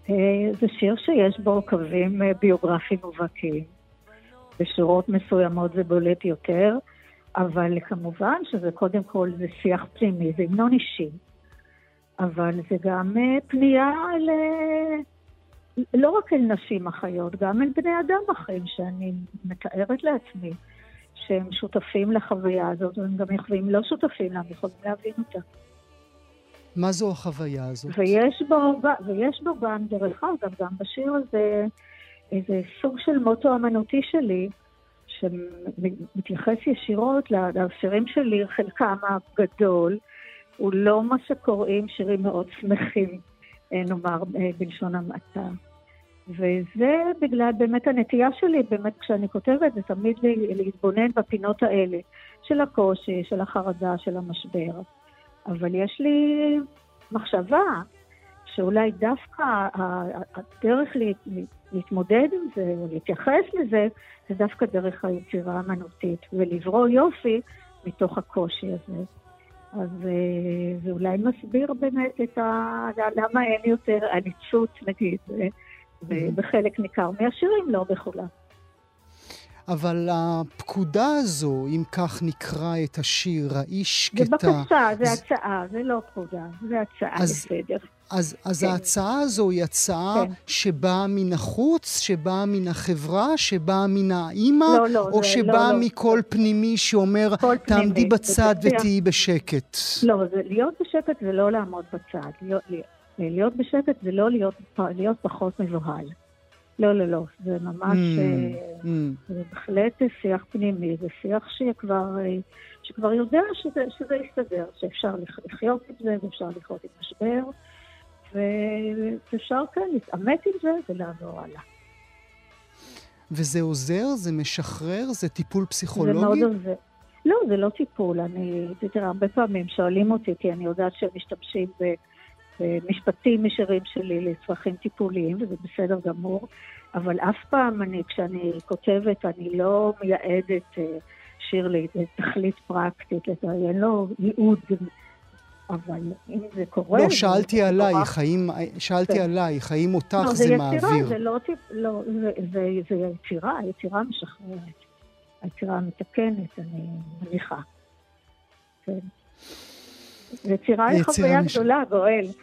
אה, זה שיר שיש בו קווים אה, ביוגרפיים מובהקים. בשורות מסוימות זה בולט יותר, אבל כמובן שזה קודם כל זה שיח פנימי, זה המנון אישי, אבל זה גם אה, פנייה ל... לא רק אל נשים אחיות, גם אל בני אדם אחרים, שאני מתארת לעצמי שהם שותפים לחוויה הזאת, והם גם יכולים לא שותפים לה, הם יכולים להבין אותה. מה זו החוויה הזאת? ויש בו, ויש בו גם, דרך אגב, גם בשיר הזה, איזה סוג של מוטו אמנותי שלי, שמתייחס ישירות לשירים שלי, חלקם הגדול, הוא לא מה שקוראים שירים מאוד שמחים, אה, נאמר אה, בלשון המעטה. וזה בגלל באמת הנטייה שלי, באמת כשאני כותבת, זה תמיד להתבונן בפינות האלה, של הקושי, של החרדה, של המשבר. אבל יש לי מחשבה שאולי דווקא הדרך להתמודד עם זה, או להתייחס לזה, זה דווקא דרך היצירה האמנותית, ולברוא יופי מתוך הקושי הזה. אז אה, זה אולי מסביר באמת את ה... למה אין יותר עניצות, נגיד, בחלק ניכר מהשירים, לא בכולם. אבל הפקודה הזו, אם כך נקרא את השיר, האיש שקטה... זה בקשה, זה הצעה, זה לא פקודה, זה הצעה בסדר. אז, אז כן. ההצעה הזו היא הצעה כן. שבאה מן החוץ, שבאה מן החברה, שבאה מן האימא, לא, לא, או שבאה לא, לא. מקול לא. פנימי שאומר, תעמדי פנימי, בצד ותהיי בשקט? לא, זה, להיות בשקט זה לא לעמוד בצד. להיות, להיות בשקט זה לא להיות, להיות פחות מבוהל. לא, לא, לא, זה ממש, mm, אה, mm. זה בהחלט שיח פנימי, זה שיח שכבר, אה, שכבר יודע שזה, שזה יסתדר, שאפשר לחיות עם זה ואפשר לחיות עם משבר, ואפשר כן להתעמת עם זה ולעבור הלאה. וזה עוזר? זה משחרר? זה טיפול פסיכולוגי? זה מאוד עוזר. לא, זה לא טיפול. אני, תראה, הרבה פעמים שואלים אותי, כי אני יודעת שהם משתמשים ב... משפטים ישרים שלי לצרכים טיפוליים, וזה בסדר גמור, אבל אף פעם אני, כשאני כותבת, אני לא מייעדת אה, שיר לתכלית פרקטית, אין לו ייעוד. אבל אם זה קורה... לא, שאלתי עלייך, האם, שאלתי כן. עלייך, האם אותך לא, זה, זה יצירה, מעביר? זה לא, לא זה, זה, זה יצירה, יצירה משחררת. היצירה מתקנת, אני מניחה. כן. יצירה היא חוויה גדולה, גואל.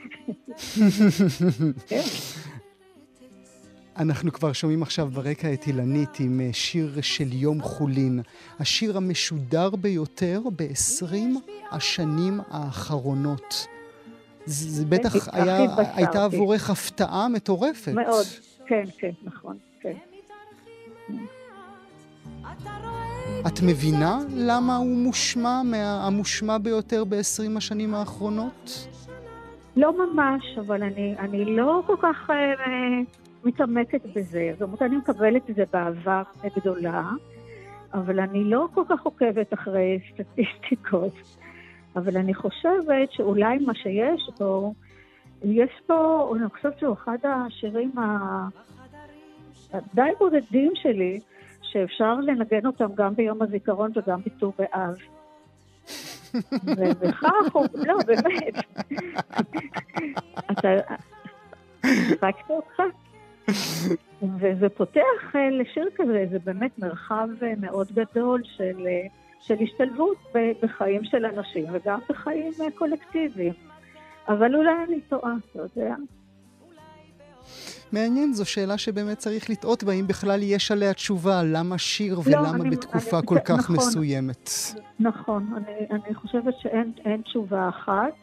אנחנו כבר שומעים עכשיו ברקע את אילנית עם אה, שיר של יום חולין, השיר המשודר ביותר ב-20 השנים האחרונות. זה בטח היה, הייתה עבורך הפתעה מטורפת. מאוד, כן, כן, נכון, כן. את מבינה למה הוא מושמע, מה, המושמע ביותר ב-20 השנים האחרונות? לא ממש, אבל אני, אני לא כל כך אה, מתעמקת בזה. זאת אומרת, אני מקבלת את זה באהבה גדולה, אבל אני לא כל כך עוקבת אחרי סטטיסטיקות. אבל אני חושבת שאולי מה שיש פה, יש פה, אני חושבת שהוא אחד השירים הדי בודדים שלי, שאפשר לנגן אותם גם ביום הזיכרון וגם בט"ו באב. ובכך הוא, לא, באמת. אתה, הצחקת אותך? וזה פותח אה, לשיר כזה, זה באמת מרחב אה, מאוד גדול של, אה, של השתלבות בחיים של אנשים וגם בחיים קולקטיביים. אבל אולי אני טועה, אתה יודע. מעניין, זו שאלה שבאמת צריך לטעות בה, אם בכלל יש עליה תשובה, למה שיר לא, ולמה אני, בתקופה אני, כל כך נכון, מסוימת. נכון, אני, אני חושבת שאין תשובה אחת,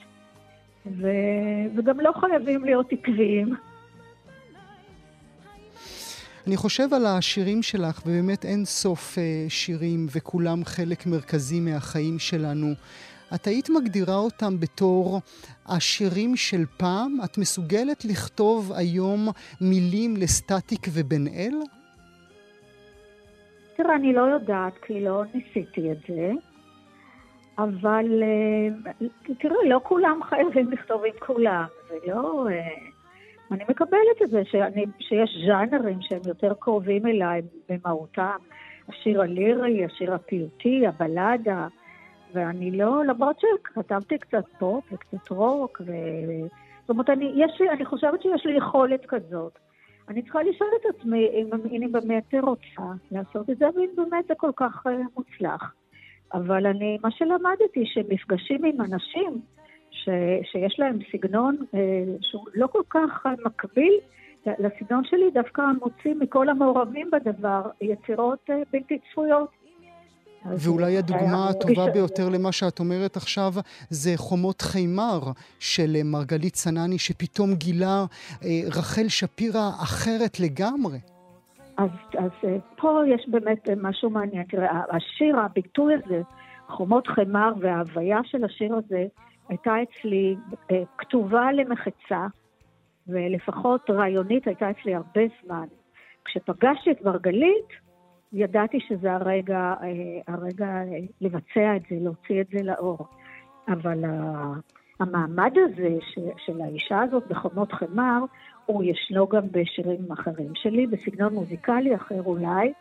ו, וגם לא חייבים להיות עקביים. אני חושב על השירים שלך, ובאמת אין סוף אה, שירים, וכולם חלק מרכזי מהחיים שלנו. את היית מגדירה אותם בתור השירים של פעם? את מסוגלת לכתוב היום מילים לסטטיק ובן אל? תראה, אני לא יודעת, כי לא ניסיתי את זה, אבל אה, תראה, לא כולם חייבים לכתוב עם כולם, זה לא... אה, אני מקבלת את זה שאני, שיש ז'אנרים שהם יותר קרובים אליי במהותם. השיר הלירי, השיר הפיוטי, הבלדה, ואני לא, למרות שכתבתי קצת פופ וקצת רוק, ו... זאת אומרת, אני, יש לי, אני חושבת שיש לי יכולת כזאת. אני צריכה לשאול את עצמי אם אני באמת רוצה לעשות את זה, ואם באמת זה כל כך uh, מוצלח. אבל אני, מה שלמדתי, שמפגשים עם אנשים ש, שיש להם סגנון אה, שהוא לא כל כך מקביל לסגנון שלי, דווקא מוציא מכל המעורבים בדבר יצירות אה, בלתי צפויות. ואולי הדוגמה הטובה ביותר למה שאת אומרת עכשיו זה חומות חימר של אה, מרגלית צנני, שפתאום גילה אה, רחל שפירא אחרת לגמרי. אז, אז אה, פה יש באמת משהו מעניין. תראה, השיר, הביטוי הזה, חומות חימר וההוויה של השיר הזה, הייתה אצלי כתובה למחצה, ולפחות רעיונית הייתה אצלי הרבה זמן. כשפגשתי את מרגלית, ידעתי שזה הרגע, אה, הרגע אה, לבצע את זה, להוציא את זה לאור. אבל המעמד הזה של האישה הזאת בחומות חמר, הוא ישנו גם בשירים אחרים שלי, בסגנון מוזיקלי אחר אולי,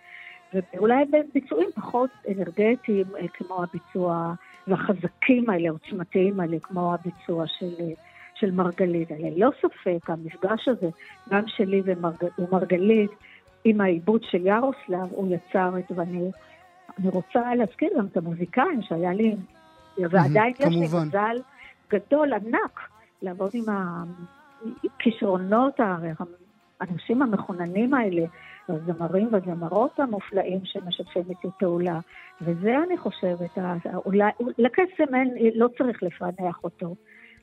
ואולי בביצועים פחות אנרגטיים, אה, כמו הביצוע, והחזקים האלה, עוצמתיים האלה, כמו הביצוע של, של מרגלית. ללא ספק, המפגש הזה, גם שלי ומרגלית, עם העיבוד של ירוסלב, הוא יצר את, ואני אני רוצה להזכיר גם את המוזיקאים שהיה לי, ועדיין יש לי מזל גדול, ענק, לעבוד עם הכישרונות, האנשים המחוננים האלה, הזמרים והזמרות המופלאים שמשתפים איתי פעולה. וזה, אני חושבת, אולי, לקסם אין, לא צריך לפענח אותו.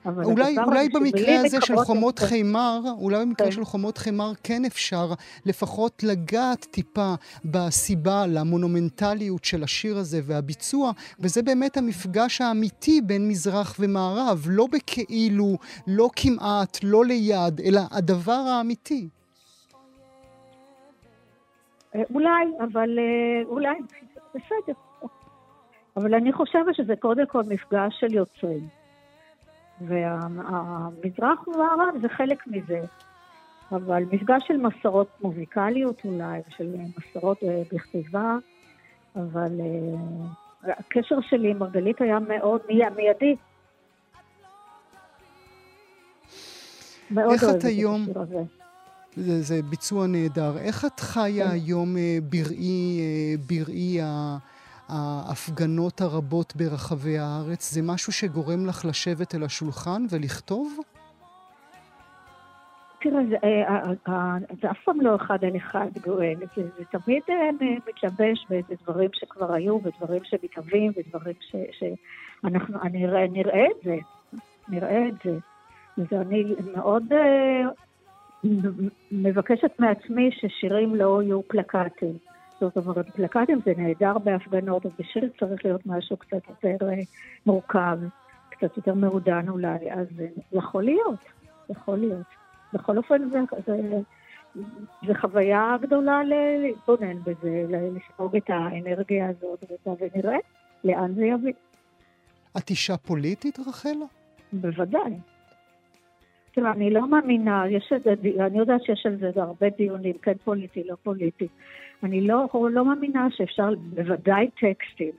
אולי, אולי במקרה הזה של חומות את... חימר, אולי במקרה כן. של חומות חימר כן אפשר לפחות לגעת טיפה בסיבה למונומנטליות של השיר הזה והביצוע, וזה באמת המפגש האמיתי בין מזרח ומערב, לא בכאילו, לא כמעט, לא ליד, אלא הדבר האמיתי. אה, אולי, אבל אה, אולי, בסדר. אבל אני חושבת שזה קודם כל מפגש של יוצרים. והמזרח ומערב זה חלק מזה. אבל מפגש של מסורות מוזיקליות אולי, של מסורות אה, בכתיבה, אבל uh, הקשר שלי עם מרגלית היה מאוד מיידי. מאוד איך את היום... זה, זה ביצוע נהדר. איך את חיה כן. היום אה, בראי, בראי ה... ההפגנות הרבות ברחבי הארץ, זה משהו שגורם לך לשבת אל השולחן ולכתוב? תראה, זה, אה, אה, אה, אף פעם לא אחד על אחד גואל, זה, תמיד מתלבש באיזה דברים שכבר היו, ודברים שמתהווים, ודברים שאנחנו, נראה את זה, נראה את זה. אז אני מאוד מבקשת מעצמי ששירים לא יהיו פלקטים. זאת אומרת, פלקטים זה נהדר בהפגנות, אבל בשיר צריך להיות משהו קצת יותר אה, מורכב, קצת יותר מעודן אולי, אז זה יכול להיות, יכול להיות. בכל אופן, זה, זה, זה חוויה גדולה להתבונן בזה, לספוג את האנרגיה הזאת, ונראה לאן זה יביא. את אישה פוליטית, רחלה? בוודאי. תראה, אני לא מאמינה, יש את זה, אני יודעת שיש על זה הרבה דיונים, כן פוליטי, לא פוליטי. אני לא, לא מאמינה שאפשר, בוודאי טקסטים,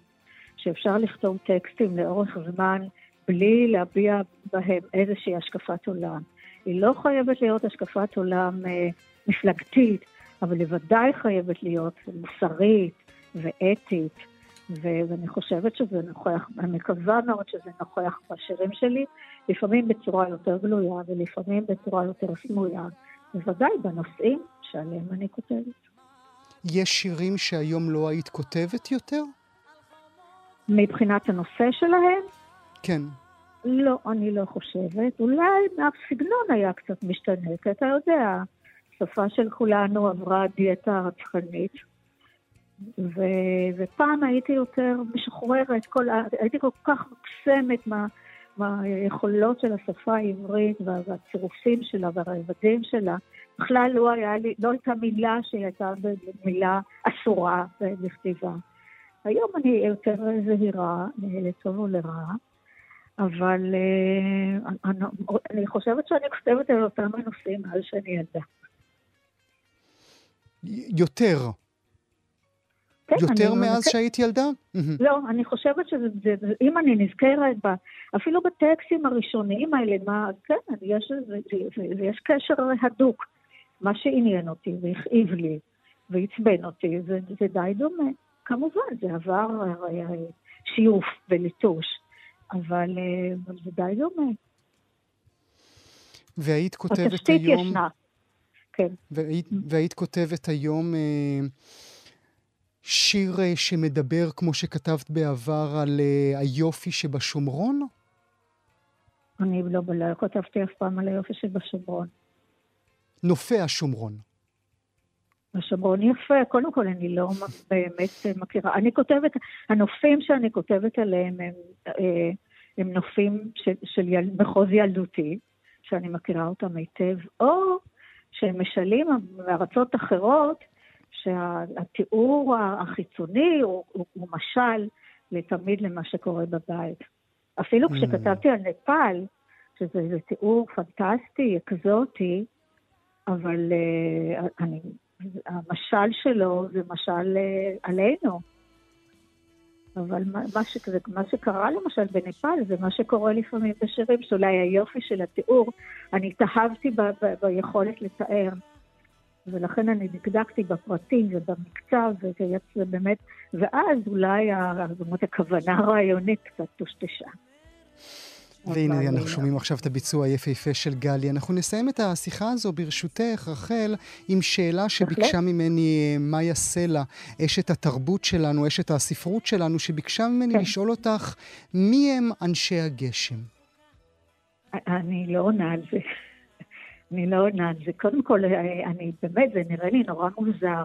שאפשר לכתוב טקסטים לאורך זמן בלי להביע בהם איזושהי השקפת עולם. היא לא חייבת להיות השקפת עולם אה, מפלגתית, אבל היא ודאי חייבת להיות מוסרית ואתית. ואני חושבת שזה נוכח, אני מקווה מאוד שזה נוכח בשירים שלי, לפעמים בצורה יותר גלויה ולפעמים בצורה יותר סמויה, בוודאי בנושאים שעליהם אני כותבת. יש שירים שהיום לא היית כותבת יותר? מבחינת הנושא שלהם? כן. לא, אני לא חושבת. אולי הסגנון היה קצת משתנה, כי אתה יודע, השפה של כולנו עברה דיאטה רצחנית. ו... ופעם הייתי יותר משוחררת, כל... הייתי כל כך מוקסמת מה... מהיכולות של השפה העברית והצירופים שלה והרבדים שלה. בכלל לא, היה לי, לא הייתה מילה שהייתה מילה אסורה בכתיבה. היום אני יותר זהירה, לטוב או לרע, אבל אה, אני, אני חושבת שאני כותבת על אותם הנושאים מאז שאני ילדה. יותר. כן, יותר אני מאז שהיית ילדה? לא, אני חושבת שזה, זה, אם אני נזכרת, בה, אפילו בטקסטים הראשוניים האלה, מה, כן, יש, זה, זה, זה, יש קשר הדוק. מה שעניין אותי והכאיב לי ועצבן אותי, זה, זה די דומה. כמובן, זה עבר, הרי שיוף וליטוש, אבל, אבל זה די דומה. והיית כותבת התשתית היום... התשתית ישנה, כן. והיית, והיית כותבת היום אה, שיר אה, שמדבר, כמו שכתבת בעבר, על אה, היופי שבשומרון? אני לא, לא כתבתי אף פעם על היופי שבשומרון. נופי השומרון. השומרון יפה, קודם כל אני לא באמת מכירה. אני כותבת, הנופים שאני כותבת עליהם הם, אה, הם נופים של, של יל, מחוז ילדותי, שאני מכירה אותם היטב, או שהם משלים מארצות אחרות, שהתיאור החיצוני הוא, הוא, הוא משל לתמיד למה שקורה בבית. אפילו mm. כשכתבתי על נפאל, שזה תיאור פנטסטי, אקזוטי, אבל uh, אני, המשל שלו זה משל uh, עלינו. אבל מה, מה, שכזה, מה שקרה למשל בנפאל זה מה שקורה לפעמים בשירים, שאולי היופי של התיאור, אני התאהבתי ב, ב, ביכולת לתאר. ולכן אני דקדקתי בפרטים ובמקצב, וזה באמת, ואז אולי באמת הכוונה הרעיונית קצת טושטשה. והנה אנחנו שומעים עכשיו את הביצוע היפהפה של גלי. אנחנו נסיים את השיחה הזו ברשותך, רחל, עם שאלה שביקשה ממני אה, מאיה סלע, אשת התרבות שלנו, אשת הספרות שלנו, שביקשה ממני כן. לשאול אותך, מי הם אנשי הגשם? אני לא עונה על זה. אני לא עונה על זה. קודם כל, אה, אני באמת, זה נראה לי נורא מוזר,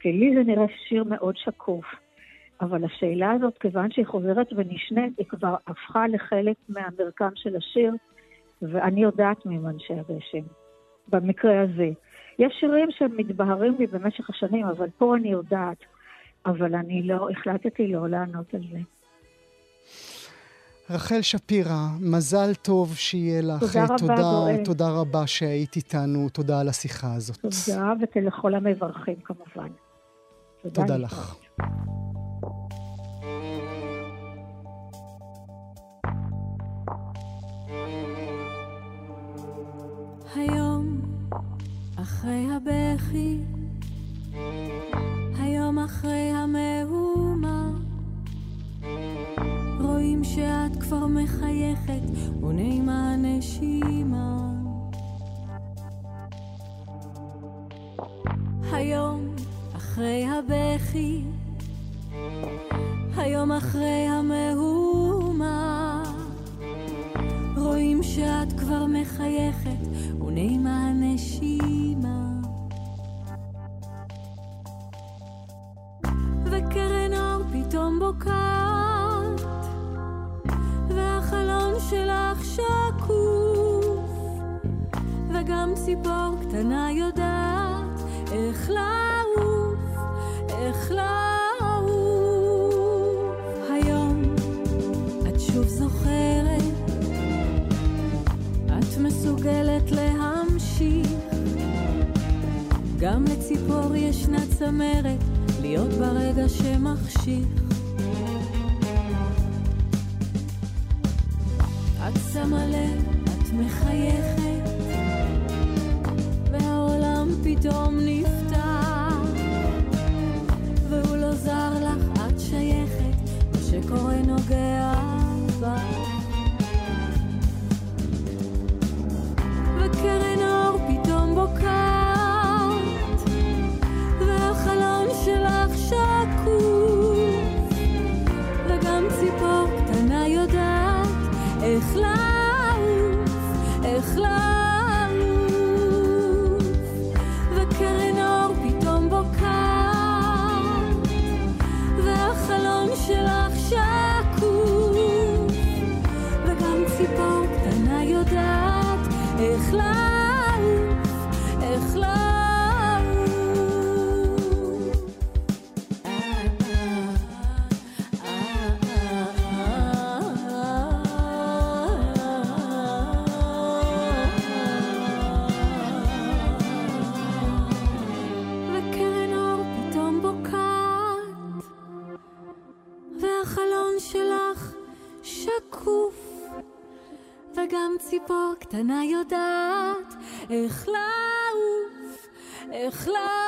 כי לי זה נראה שיר מאוד שקוף. אבל השאלה הזאת, כיוון שהיא חוזרת ונשנית, היא כבר הפכה לחלק מהמרקם של השיר, ואני יודעת מי אנשי הגשם, במקרה הזה. יש שירים שמתבהרים לי במשך השנים, אבל פה אני יודעת. אבל אני לא, החלטתי לא לענות על זה. רחל שפירא, מזל טוב שיהיה לך. תודה רבה, תודה, גואל. תודה רבה שהיית איתנו, תודה על השיחה הזאת. תודה, ולכל המברכים כמובן. תודה, תודה לך. היום אחרי הבכי, היום אחרי המהומה, רואים שאת כבר מחייכת ונעימה הנשימה. היום אחרי הבכי, היום אחרי המהומה, שאת כבר מחייכת ונעימה הנשימה. וקרן אור פתאום בוקעת, והחלון שלך שקוף, וגם ציפור קטנה יודעת איך לעוף, איך לעוף. מסוגלת להמשיך. גם לציפור ישנה צמרת, להיות ברגע שמחשיך. את שמה לב, את מחייכת, והעולם פתאום נפתח, והוא לא זר לך, את שייכת, מה שקורה נוגע קטנה יודעת איך לעוף, איך לעוף.